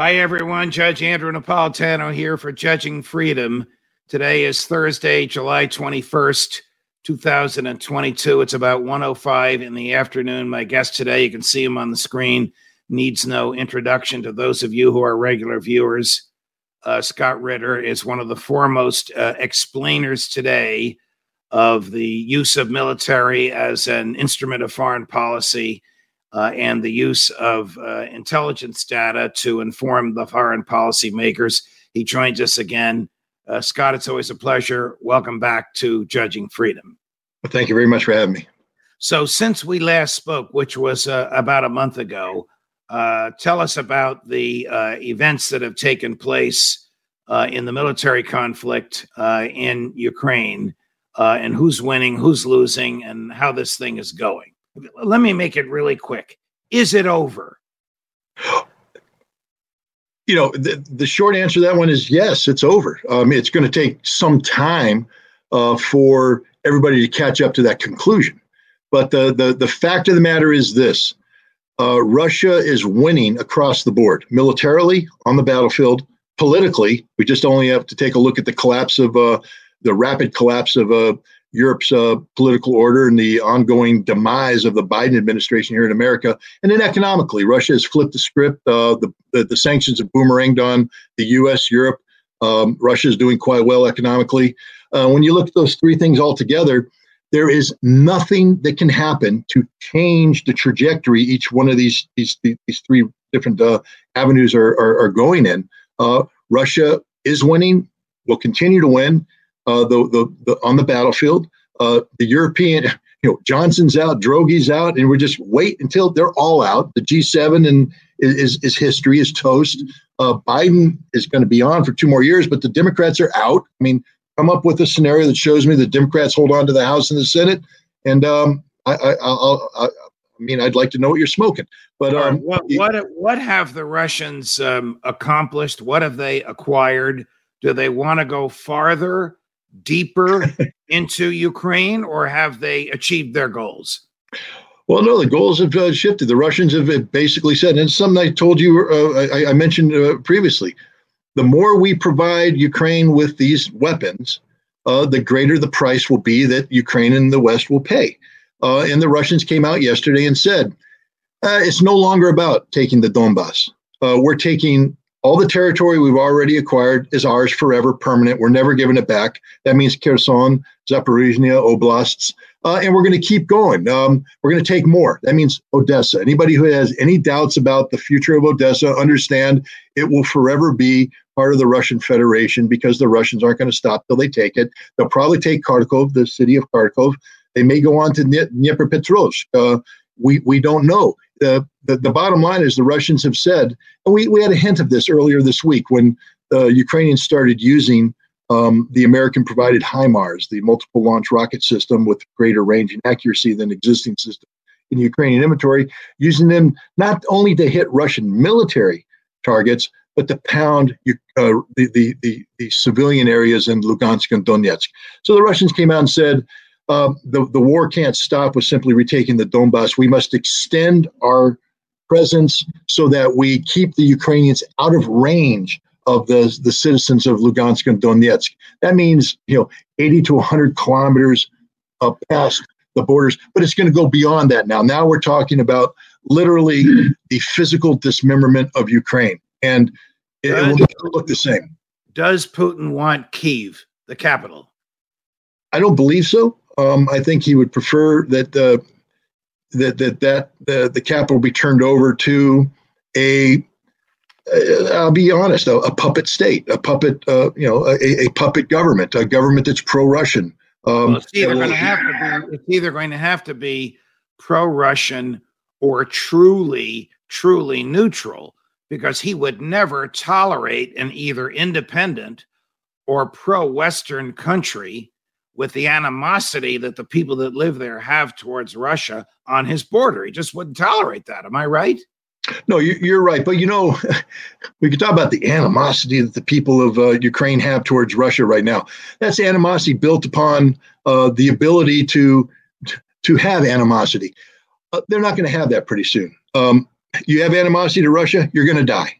Hi, everyone. Judge Andrew Napolitano here for Judging Freedom. Today is Thursday, July 21st, 2022. It's about 105 in the afternoon. My guest today, you can see him on the screen, needs no introduction to those of you who are regular viewers. Uh, Scott Ritter is one of the foremost uh, explainers today of the use of military as an instrument of foreign policy uh, and the use of uh, intelligence data to inform the foreign policy makers. He joins us again. Uh, Scott, it's always a pleasure. Welcome back to Judging Freedom. Well, thank you very much for having me. So, since we last spoke, which was uh, about a month ago, uh, tell us about the uh, events that have taken place in the military conflict in Ukraine and who's winning, who's losing, and how this thing is going let me make it really quick. Is it over? You know, the, the short answer to that one is yes, it's over. Um, it's going to take some time uh, for everybody to catch up to that conclusion. But the, the, the fact of the matter is this uh, Russia is winning across the board, militarily, on the battlefield, politically. We just only have to take a look at the collapse of uh, the rapid collapse of uh, Europe's uh, political order and the ongoing demise of the Biden administration here in America. And then economically, Russia has flipped the script. Uh, the, the, the sanctions have boomeranged on the U.S., Europe. Um, Russia is doing quite well economically. Uh, when you look at those three things all together, there is nothing that can happen to change the trajectory each one of these these these three different uh, avenues are, are, are going in. Uh, Russia is winning, will continue to win the, the, the, on the battlefield. Uh, the European, you know, Johnson's out, Draghi's out, and we're just wait until they're all out. The G7 and is is history is toast. Uh, Biden is going to be on for two more years, but the Democrats are out. I mean, come up with a scenario that shows me the Democrats hold on to the House and the Senate, and um, I, I, I'll, I, I mean, I'd like to know what you're smoking. But um, what what what have the Russians um, accomplished? What have they acquired? Do they want to go farther? Deeper into Ukraine, or have they achieved their goals? Well, no, the goals have uh, shifted. The Russians have basically said, and something I told you, uh, I, I, mentioned uh, previously, the more we provide Ukraine with these weapons, uh, the greater the price will be that Ukraine and the West will pay. Uh, and the Russians came out yesterday and said, uh, it's no longer about taking the Donbass. we're taking all the territory we've already acquired is ours forever, permanent. We're never giving it back. That means Kherson, Zaporizhia, oblasts, uh, and we're going to keep going. Um, we're going to take more. That means Odessa. Anybody who has any doubts about the future of Odessa, understand it will forever be part of the Russian Federation because the Russians aren't going to stop till they take it. They'll probably take Kharkov, the city of Kharkov. They may go on to Dnipropetrovsk. Uh, we we don't know. The, the, the bottom line is the Russians have said, and we, we had a hint of this earlier this week when the Ukrainians started using um, the American provided HIMARS, the multiple launch rocket system with greater range and accuracy than existing systems in Ukrainian inventory, using them not only to hit Russian military targets, but to pound uh, the, the, the, the civilian areas in Lugansk and Donetsk. So the Russians came out and said, uh, the, the war can't stop with simply retaking the Donbass. We must extend our presence so that we keep the Ukrainians out of range of the, the citizens of Lugansk and Donetsk. That means, you know, 80 to 100 kilometers uh, past the borders, but it's going to go beyond that now. Now we're talking about literally the physical dismemberment of Ukraine, and it, it will look the same. Does Putin want Kiev, the capital? I don't believe so. Um, I think he would prefer that uh, that that that the, the capital be turned over to a uh, I'll be honest, a, a, puppet state, a puppet, uh, you know, a, a, puppet government, a government that's pro-Russian, Um, well, it's either going to have to be. It's either going to have to be pro-Russian or truly, truly neutral, because he would never tolerate an either independent or pro-Western country with the animosity that the people that live there have towards Russia on his border. He just wouldn't tolerate that. Am I right? No, you're right. But you know, we could talk about the animosity that the people of uh, Ukraine have towards Russia right now. That's animosity built upon uh, the ability to to have animosity. Uh, they're not going to have that pretty soon. Um, you have animosity to Russia, you're going to die.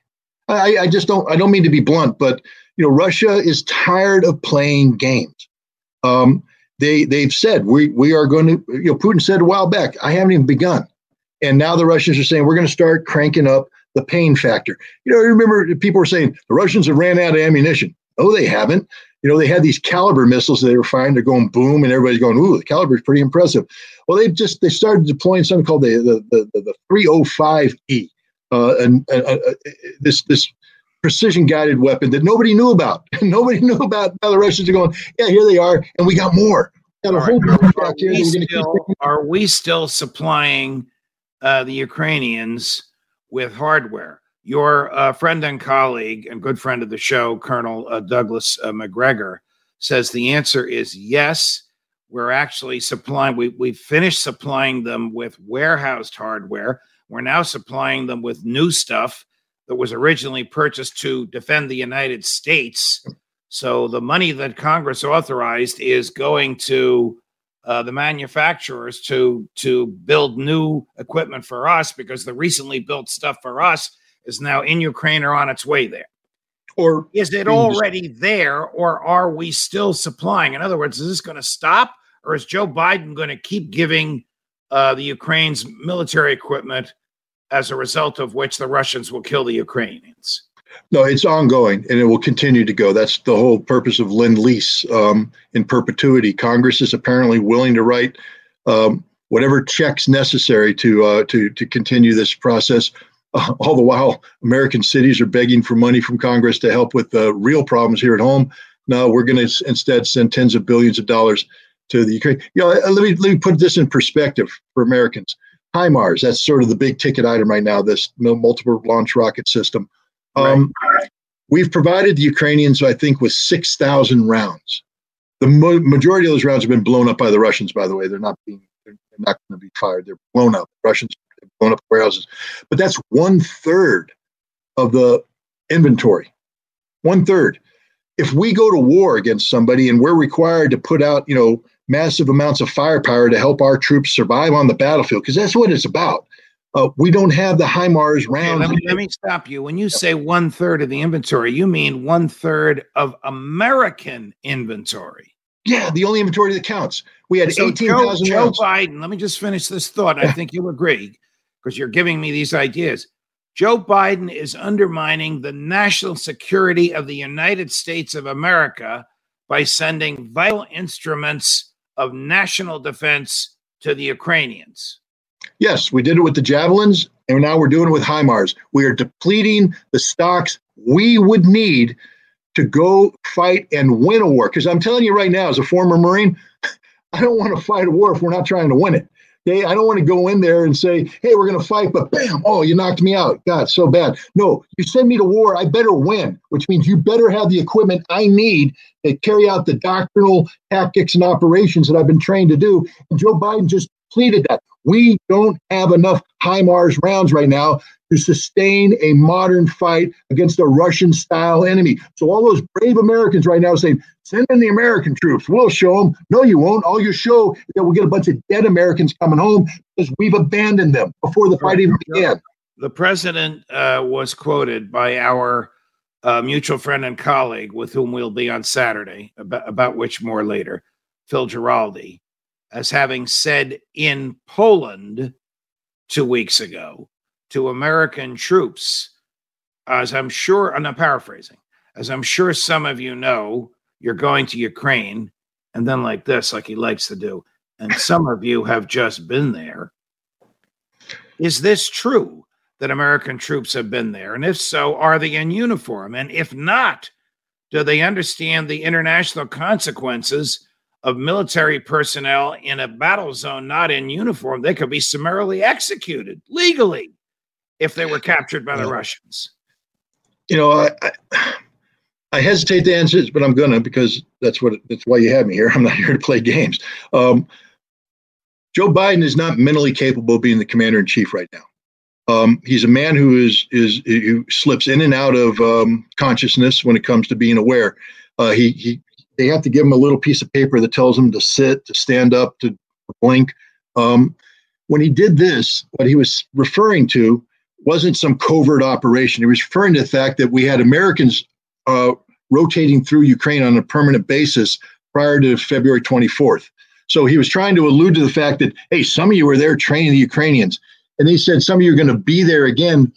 I, I just don't. I don't mean to be blunt, but you know, Russia is tired of playing games. Um, they they've said we we are going to. You know, Putin said a while back, I haven't even begun. And now the Russians are saying we're going to start cranking up the pain factor. You know, remember people were saying the Russians have ran out of ammunition. No, they haven't. You know, they had these Kalibr missiles that they were firing. They're going boom, and everybody's going, "Ooh, the Kalibr is pretty impressive." Well, they just they started deploying something called the the the, the 305E, uh, and uh, uh, this this precision guided weapon that nobody knew about. nobody knew about. Now the Russians are going, "Yeah, here they are, and we got more." Got a whole right. are, we still, are we still supplying uh, the Ukrainians with hardware. Your uh, friend and colleague and good friend of the show, Colonel uh, Douglas uh, Macgregor, says the answer is yes. We're actually supplying, we, we finished supplying them with warehoused hardware. We're now supplying them with new stuff that was originally purchased to defend the United States. So the money that Congress authorized is going to uh, the manufacturers to to build new equipment for us because the recently built stuff for us is now in Ukraine or on its way there. Or is it already there, or are we still supplying? In other words, is this going to stop, or is Joe Biden going to keep giving uh, the Ukraine's military equipment as a result of which the Russians will kill the Ukrainians? No, it's ongoing and it will continue to go. That's the whole purpose of lend lease um, in perpetuity. Congress is apparently willing to write um, whatever checks necessary to uh, to to continue this process. Uh, all the while, American cities are begging for money from Congress to help with the real problems here at home. No, we're going to instead send tens of billions of dollars to the Ukraine. You know, let me let me put this in perspective for Americans. HIMARS, that's sort of the big ticket item right now. This multiple launch rocket system. Um, right. We've provided the Ukrainians, I think, with 6,000 rounds. The mo- majority of those rounds have been blown up by the Russians, by the way. They're not being, they're not going to be fired. They're blown up. Russians have blown up warehouses. But that's one third of the inventory. One third. If we go to war against somebody and we're required to put out, you know, massive amounts of firepower to help our troops survive on the battlefield, because that's what it's about. Uh, we don't have the HIMARS rounds. let, me, let me stop you. When you say one third of the inventory, you mean one third of American inventory. Yeah, the only inventory that counts. We had so 18,000 Joe, Joe Biden, let me just finish this thought. I think you'll agree because you're giving me these ideas. Joe Biden is undermining the national security of the United States of America by sending vital instruments of national defense to the Ukrainians. Yes, we did it with the javelins, and now we're doing it with HIMARS. We are depleting the stocks we would need to go fight and win a war. Because I'm telling you right now, as a former Marine, I don't want to fight a war if we're not trying to win it. Okay, I don't want to go in there and say, "Hey, we're going to fight," but bam, oh, you knocked me out. God, so bad. No, you send me to war, I better win, which means you better have the equipment I need to carry out the doctrinal tactics and operations that I've been trained to do. And Joe Biden just pleaded that. We don't have enough HIMARS rounds right now to sustain a modern fight against a Russian style enemy. So, all those brave Americans right now saying, send in the American troops. We'll show them. No, you won't. All you show is that we'll get a bunch of dead Americans coming home because we've abandoned them before the fight even began. The president uh, was quoted by our uh, mutual friend and colleague with whom we'll be on Saturday, about, about which more later, Phil Giraldi as having said in Poland two weeks ago to American troops, as I'm sure, I'm not paraphrasing, as I'm sure some of you know, you're going to Ukraine, and then like this, like he likes to do, and some of you have just been there. Is this true that American troops have been there? And if so, are they in uniform? And if not, do they understand the international consequences of military personnel in a battle zone not in uniform, they could be summarily executed legally if they were captured by the Russians. You know, I, I, I hesitate to answer this, but I'm gonna because that's what that's why you have me here. I'm not here to play games. Um, Joe Biden is not mentally capable of being the commander in chief right now. Um, he's a man who is is who slips in and out of um, consciousness when it comes to being aware. Uh, he he they have to give him a little piece of paper that tells him to sit, to stand up, to blink. Um, when he did this, what he was referring to wasn't some covert operation. He was referring to the fact that we had Americans uh, rotating through Ukraine on a permanent basis prior to February 24th. So he was trying to allude to the fact that, hey, some of you were there training the Ukrainians. And he said some of you are going to be there again.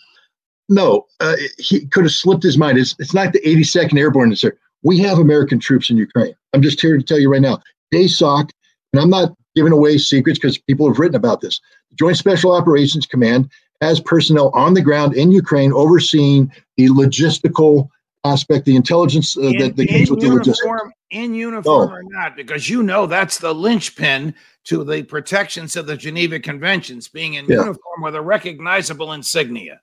No, uh, he could have slipped his mind. It's, it's not the 82nd Airborne that's there. We have American troops in Ukraine. I'm just here to tell you right now. JSOC, and I'm not giving away secrets because people have written about this. The Joint Special Operations Command has personnel on the ground in Ukraine overseeing the logistical aspect, the intelligence uh, in, that, that comes with the logistics. In uniform oh. or not, because you know that's the linchpin to the protections of the Geneva Conventions, being in yeah. uniform with a recognizable insignia.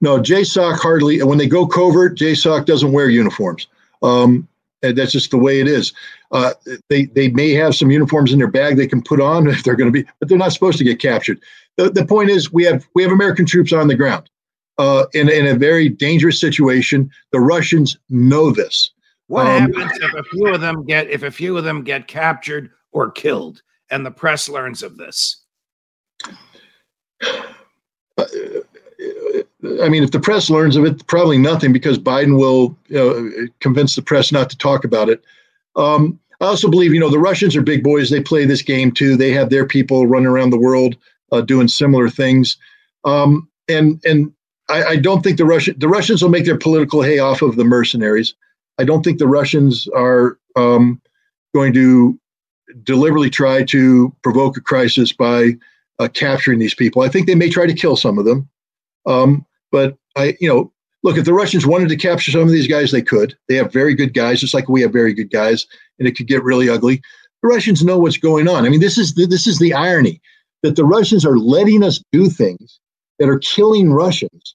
No, JSOC hardly, and when they go covert, JSOC doesn't wear uniforms. Um, that's just the way it is. Uh, they they may have some uniforms in their bag they can put on if they're going to be, but they're not supposed to get captured. The, the point is, we have we have American troops on the ground uh, in in a very dangerous situation. The Russians know this. What um, happens if a few of them get if a few of them get captured or killed, and the press learns of this? Uh, I mean, if the press learns of it, probably nothing because Biden will you know, convince the press not to talk about it. Um, I also believe, you know, the Russians are big boys. They play this game too. They have their people running around the world uh, doing similar things. Um, and and I, I, don't think the Russian the Russians will make their political hay off of the mercenaries. I don't think the Russians are um, going to deliberately try to provoke a crisis by uh, capturing these people. I think they may try to kill some of them. Um, but I, you know, look, if the Russians wanted to capture some of these guys, they could. They have very good guys, just like we have very good guys, and it could get really ugly. The Russians know what's going on. I mean, this is the, this is the irony that the Russians are letting us do things that are killing Russians,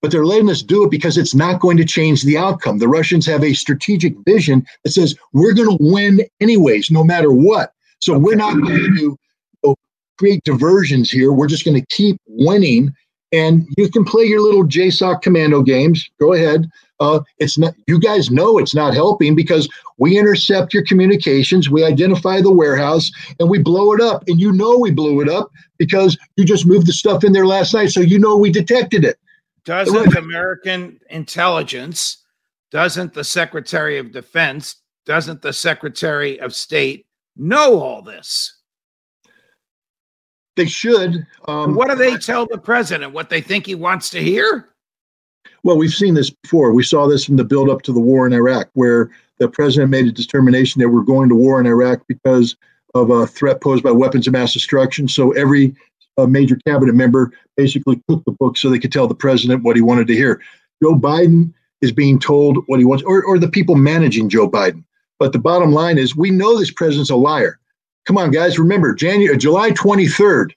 but they're letting us do it because it's not going to change the outcome. The Russians have a strategic vision that says we're going to win anyways, no matter what. So we're not going to you know, create diversions here. We're just going to keep winning and you can play your little JSOC commando games. Go ahead. Uh, it's not. You guys know it's not helping because we intercept your communications, we identify the warehouse, and we blow it up. And you know we blew it up because you just moved the stuff in there last night, so you know we detected it. Doesn't American intelligence? Doesn't the Secretary of Defense? Doesn't the Secretary of State know all this? They should. Um, what do they tell the president? What they think he wants to hear? Well, we've seen this before. We saw this in the build up to the war in Iraq, where the president made a determination that we're going to war in Iraq because of a threat posed by weapons of mass destruction. So every uh, major cabinet member basically cooked the book so they could tell the president what he wanted to hear. Joe Biden is being told what he wants, or, or the people managing Joe Biden. But the bottom line is, we know this president's a liar. Come on, guys. Remember, January, uh, July 23rd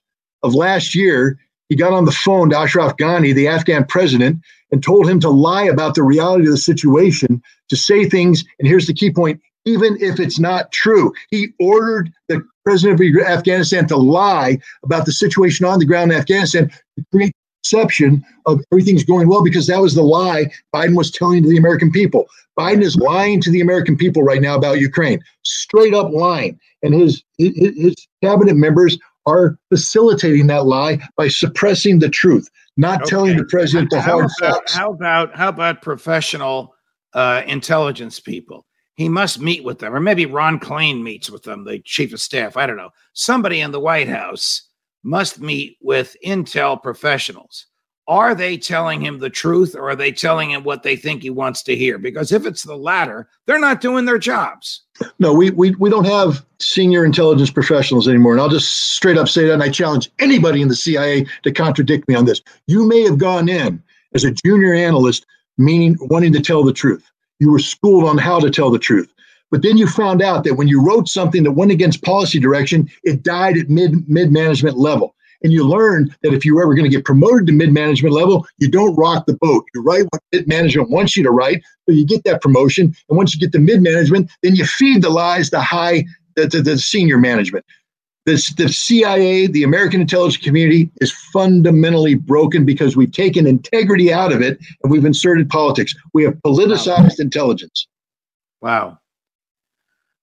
of last year, he got on the phone to Ashraf Ghani, the Afghan president, and told him to lie about the reality of the situation, to say things. And here's the key point even if it's not true, he ordered the president of Afghanistan to lie about the situation on the ground in Afghanistan to create the perception of everything's going well because that was the lie Biden was telling to the American people. Biden is lying to the American people right now about Ukraine, straight up lying and his, his, his cabinet members are facilitating that lie by suppressing the truth, not okay. telling the president the hard about, facts. How about how about professional uh, intelligence people? He must meet with them, or maybe Ron Klain meets with them, the chief of staff. I don't know. Somebody in the White House must meet with intel professionals are they telling him the truth or are they telling him what they think he wants to hear? Because if it's the latter, they're not doing their jobs. No, we, we, we don't have senior intelligence professionals anymore. And I'll just straight up say that. And I challenge anybody in the CIA to contradict me on this. You may have gone in as a junior analyst, meaning wanting to tell the truth. You were schooled on how to tell the truth. But then you found out that when you wrote something that went against policy direction, it died at mid mid management level. And you learn that if you're ever going to get promoted to mid management level, you don't rock the boat. You write what mid management wants you to write, so you get that promotion. And once you get the mid management, then you feed the lies to high the, the, the senior management. This, the CIA, the American intelligence community, is fundamentally broken because we've taken integrity out of it and we've inserted politics. We have politicized wow. intelligence. Wow.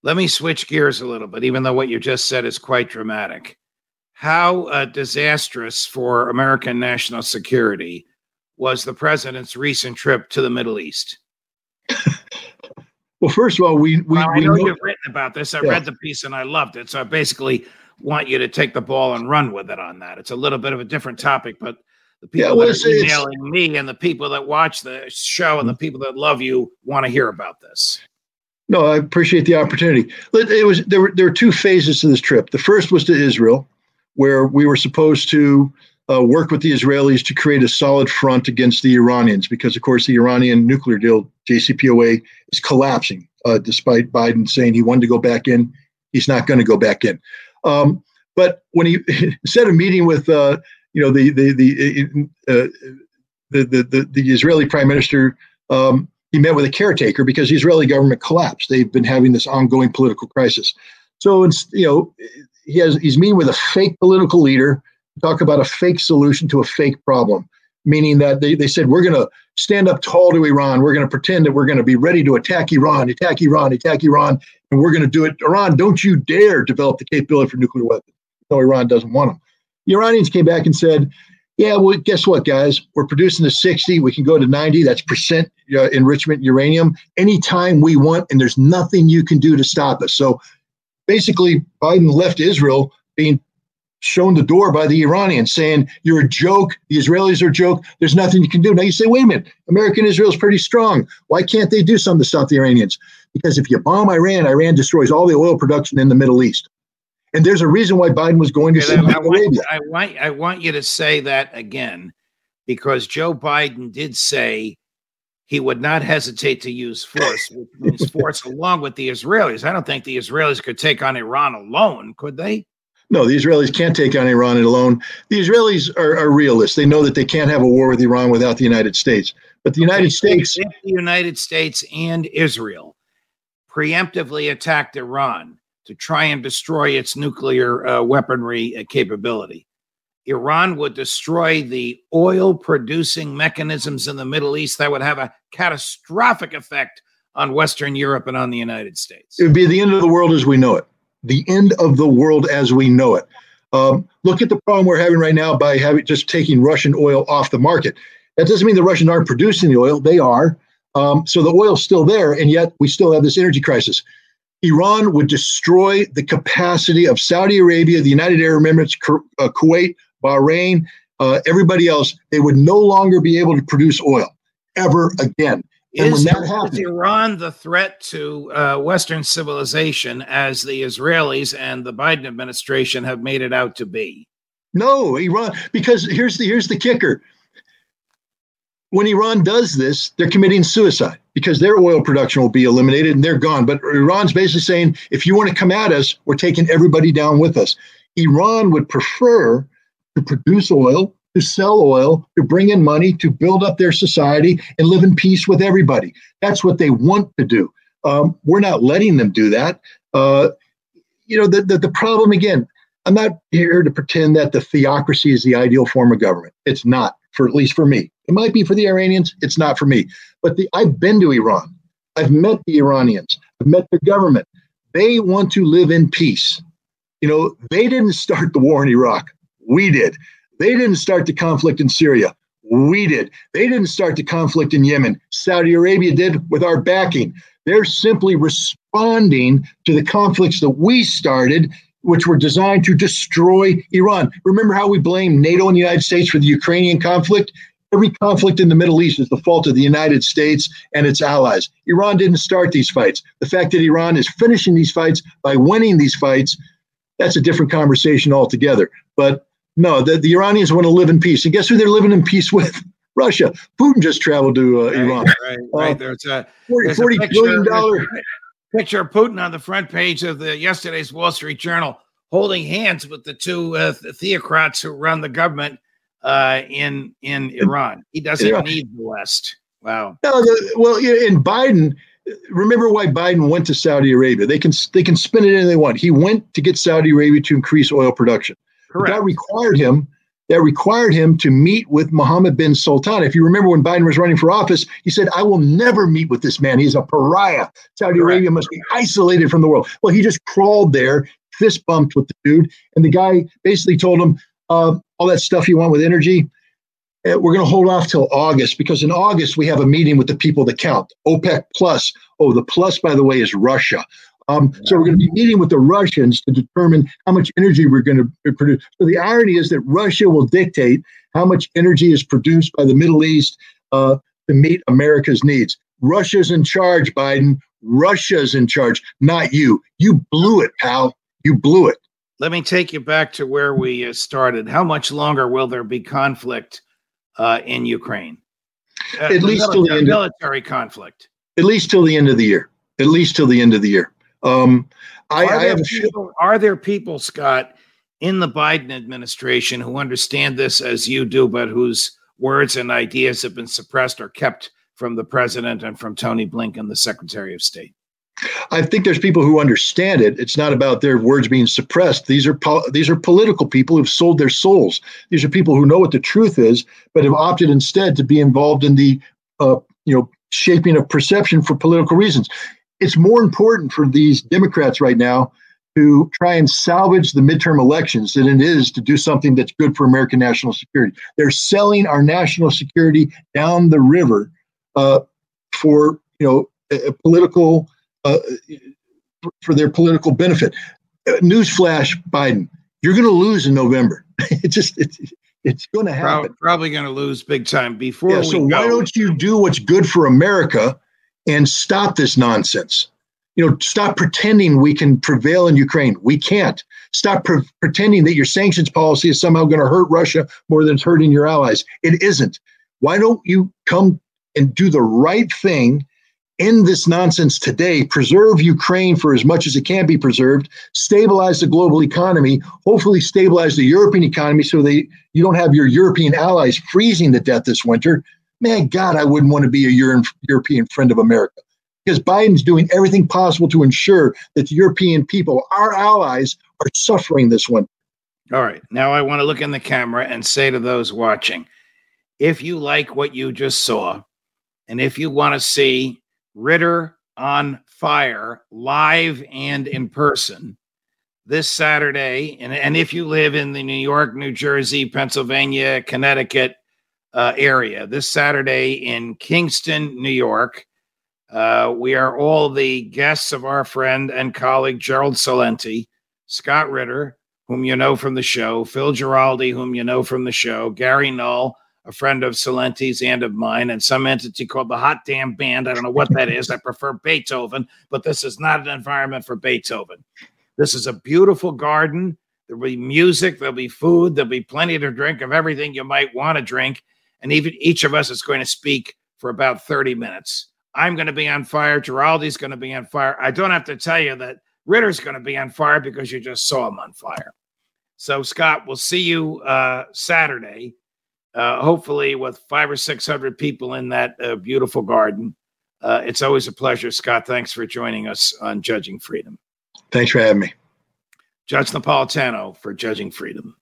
Let me switch gears a little bit, even though what you just said is quite dramatic. How uh, disastrous for American national security was the president's recent trip to the Middle East? well, first of all, we we, well, I know, know, you've written about this. I yeah. read the piece and I loved it. So I basically want you to take the ball and run with it on that. It's a little bit of a different topic, but the people yeah, well, that are emailing me and the people that watch the show and the people that love you want to hear about this. No, I appreciate the opportunity. It was there were there were two phases to this trip. The first was to Israel, where we were supposed to uh, work with the Israelis to create a solid front against the Iranians, because of course the Iranian nuclear deal (JCPOA) is collapsing, uh, despite Biden saying he wanted to go back in. He's not going to go back in. Um, but when he instead of meeting with uh, you know the the the, uh, the, the, the the Israeli prime minister. Um, he met with a caretaker because the Israeli government collapsed. They've been having this ongoing political crisis. So, it's, you know, he has he's meeting with a fake political leader, talk about a fake solution to a fake problem, meaning that they, they said, we're going to stand up tall to Iran. We're going to pretend that we're going to be ready to attack Iran, attack Iran, attack Iran, and we're going to do it. Iran, don't you dare develop the capability for nuclear weapons. No, Iran doesn't want them. The Iranians came back and said, yeah, well, guess what, guys? We're producing the 60. We can go to 90. That's percent uh, enrichment uranium anytime we want, and there's nothing you can do to stop us. So basically, Biden left Israel being shown the door by the Iranians, saying, You're a joke. The Israelis are a joke. There's nothing you can do. Now you say, Wait a minute. American Israel is pretty strong. Why can't they do something to stop the Iranians? Because if you bomb Iran, Iran destroys all the oil production in the Middle East. And there's a reason why Biden was going to Saudi Arabia. I want, I want you to say that again, because Joe Biden did say he would not hesitate to use force, which means force along with the Israelis. I don't think the Israelis could take on Iran alone, could they? No, the Israelis can't take on Iran alone. The Israelis are, are realists. They know that they can't have a war with Iran without the United States. But the okay, United States. If the United States and Israel preemptively attacked Iran to try and destroy its nuclear uh, weaponry uh, capability, Iran would destroy the oil producing mechanisms in the Middle East that would have a catastrophic effect on Western Europe and on the United States. It would be the end of the world as we know it. The end of the world as we know it. Um, look at the problem we're having right now by having just taking Russian oil off the market. That doesn't mean the Russians aren't producing the oil; they are. Um, so the oil's still there, and yet we still have this energy crisis. Iran would destroy the capacity of Saudi Arabia, the United Arab Emirates, uh, Kuwait, Bahrain, uh, everybody else, they would no longer be able to produce oil ever again. And is, when that happens, Iran the threat to uh, Western civilization as the Israelis and the Biden administration have made it out to be? No, Iran, because here's the here's the kicker. When Iran does this, they're committing suicide because their oil production will be eliminated and they're gone. But Iran's basically saying, if you want to come at us, we're taking everybody down with us. Iran would prefer to produce oil, to sell oil, to bring in money, to build up their society and live in peace with everybody. That's what they want to do. Um, we're not letting them do that. Uh, you know, the, the, the problem again, I'm not here to pretend that the theocracy is the ideal form of government. It's not, for at least for me. It might be for the Iranians. It's not for me. But the, I've been to Iran. I've met the Iranians. I've met their government. They want to live in peace. You know, they didn't start the war in Iraq. We did. They didn't start the conflict in Syria. We did. They didn't start the conflict in Yemen. Saudi Arabia did with our backing. They're simply responding to the conflicts that we started, which were designed to destroy Iran. Remember how we blame NATO and the United States for the Ukrainian conflict? Every conflict in the Middle East is the fault of the United States and its allies. Iran didn't start these fights. The fact that Iran is finishing these fights by winning these fights, that's a different conversation altogether. But no, the, the Iranians want to live in peace. And guess who they're living in peace with? Russia. Putin just traveled to uh, right, Iran. Right, right. Uh, there's a $40, $40 billion. picture of Putin on the front page of the yesterday's Wall Street Journal, holding hands with the two uh, theocrats who run the government uh, in in Iran. He doesn't need the West. Wow. No, the, well, in Biden, remember why Biden went to Saudi Arabia. They can they can spin it any they want. He went to get Saudi Arabia to increase oil production. Correct. That required him that required him to meet with Mohammed bin Sultan. If you remember when Biden was running for office, he said, I will never meet with this man. He's a pariah. Saudi Correct. Arabia must be isolated from the world. Well, he just crawled there, fist bumped with the dude, and the guy basically told him, uh, all that stuff you want with energy, eh, we're going to hold off till August because in August we have a meeting with the people that count. OPEC plus. Oh, the plus, by the way, is Russia. Um, so we're going to be meeting with the Russians to determine how much energy we're going to produce. So the irony is that Russia will dictate how much energy is produced by the Middle East uh, to meet America's needs. Russia's in charge, Biden. Russia's in charge, not you. You blew it, pal. You blew it. Let me take you back to where we uh, started. How much longer will there be conflict uh, in Ukraine? Uh, at least till the end military of, conflict. At least till the end of the year. At least till the end of the year. Um, I, are, I there people, are there people, Scott, in the Biden administration who understand this as you do, but whose words and ideas have been suppressed or kept from the president and from Tony Blinken, the Secretary of State? I think there's people who understand it. It's not about their words being suppressed. These are po- these are political people who've sold their souls. These are people who know what the truth is, but have opted instead to be involved in the uh, you know shaping of perception for political reasons it's more important for these Democrats right now to try and salvage the midterm elections than it is to do something that's good for American national security. They're selling our national security down the river uh, for you know a, a political uh, for their political benefit. Newsflash, Biden, you're going to lose in November. it just it's, it's going to happen. Probably going to lose big time. Before yeah, so go, why don't you do what's good for America? And stop this nonsense. You know, stop pretending we can prevail in Ukraine. We can't. Stop pre- pretending that your sanctions policy is somehow going to hurt Russia more than it's hurting your allies. It isn't. Why don't you come and do the right thing end this nonsense today, preserve Ukraine for as much as it can be preserved, stabilize the global economy, hopefully stabilize the European economy so that you don't have your European allies freezing to death this winter man, God, I wouldn't want to be a European friend of America because Biden's doing everything possible to ensure that the European people, our allies, are suffering this one. All right. Now I want to look in the camera and say to those watching if you like what you just saw, and if you want to see Ritter on fire live and in person this Saturday, and, and if you live in the New York, New Jersey, Pennsylvania, Connecticut, uh, area this Saturday in Kingston, New York. Uh, we are all the guests of our friend and colleague Gerald Celente, Scott Ritter, whom you know from the show, Phil Giraldi, whom you know from the show, Gary Null, a friend of Celente's and of mine, and some entity called the Hot Damn Band. I don't know what that is. I prefer Beethoven, but this is not an environment for Beethoven. This is a beautiful garden. There'll be music, there'll be food, there'll be plenty to drink of everything you might want to drink and even each of us is going to speak for about 30 minutes. I'm going to be on fire. Giraldi's going to be on fire. I don't have to tell you that Ritter's going to be on fire because you just saw him on fire. So, Scott, we'll see you uh, Saturday, uh, hopefully with five or 600 people in that uh, beautiful garden. Uh, it's always a pleasure, Scott. Thanks for joining us on Judging Freedom. Thanks for having me. Judge Napolitano for Judging Freedom.